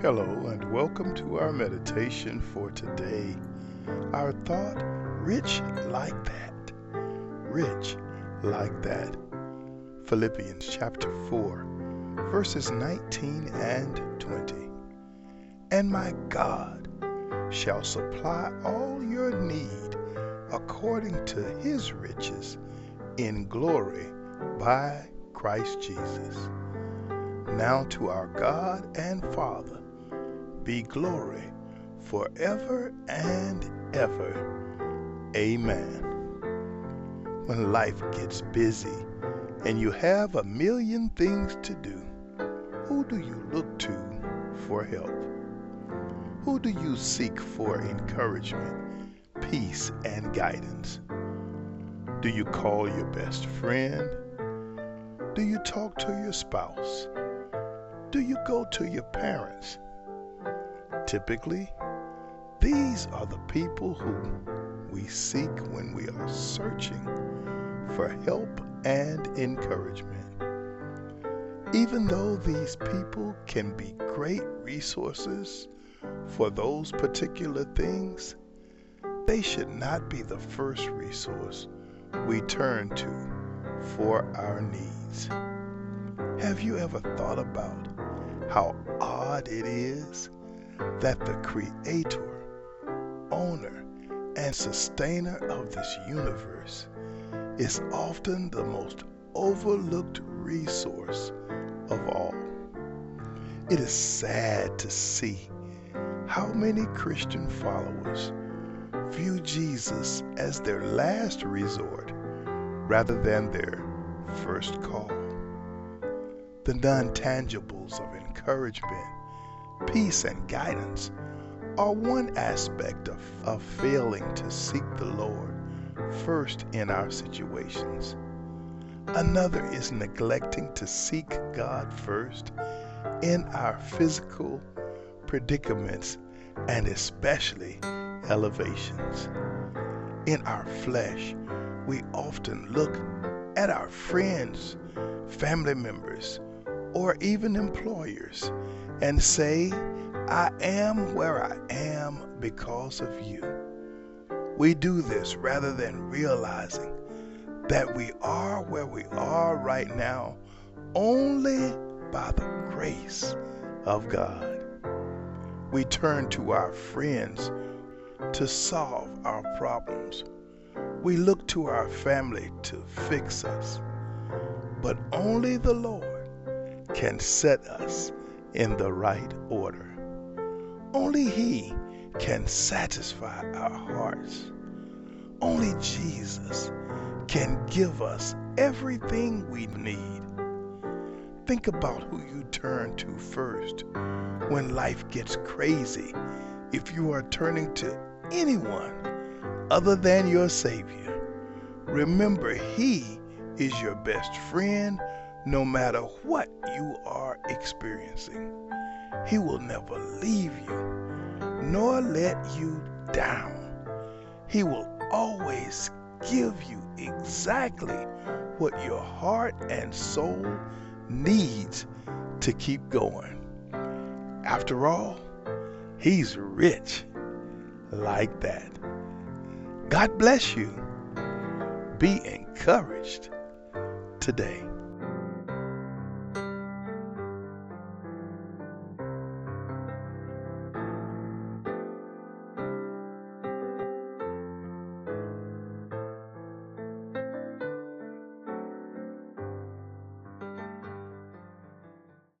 Hello, and welcome to our meditation for today. Our thought rich like that. Rich like that. Philippians chapter 4, verses 19 and 20. And my God shall supply all your need according to his riches in glory by Christ Jesus. Now to our God and Father be glory forever and ever. Amen. When life gets busy and you have a million things to do, who do you look to for help? Who do you seek for encouragement, peace, and guidance? Do you call your best friend? Do you talk to your spouse? Do you go to your parents? Typically, these are the people who we seek when we are searching for help and encouragement. Even though these people can be great resources for those particular things, they should not be the first resource we turn to for our needs. Have you ever thought about how odd it is that the creator, owner, and sustainer of this universe is often the most overlooked resource of all. It is sad to see how many Christian followers view Jesus as their last resort rather than their first call. The non tangibles of encouragement peace and guidance are one aspect of, of failing to seek the Lord first in our situations. Another is neglecting to seek God first in our physical predicaments and especially elevations. In our flesh, we often look at our friends, family members, or even employers and say, I am where I am because of you. We do this rather than realizing that we are where we are right now only by the grace of God. We turn to our friends to solve our problems. We look to our family to fix us. But only the Lord can set us in the right order. Only He can satisfy our hearts. Only Jesus can give us everything we need. Think about who you turn to first when life gets crazy. If you are turning to anyone other than your Savior, remember He is your best friend no matter what you are experiencing. He will never leave you nor let you down. He will always give you exactly what your heart and soul needs to keep going. After all, He's rich like that. God bless you. Be encouraged today.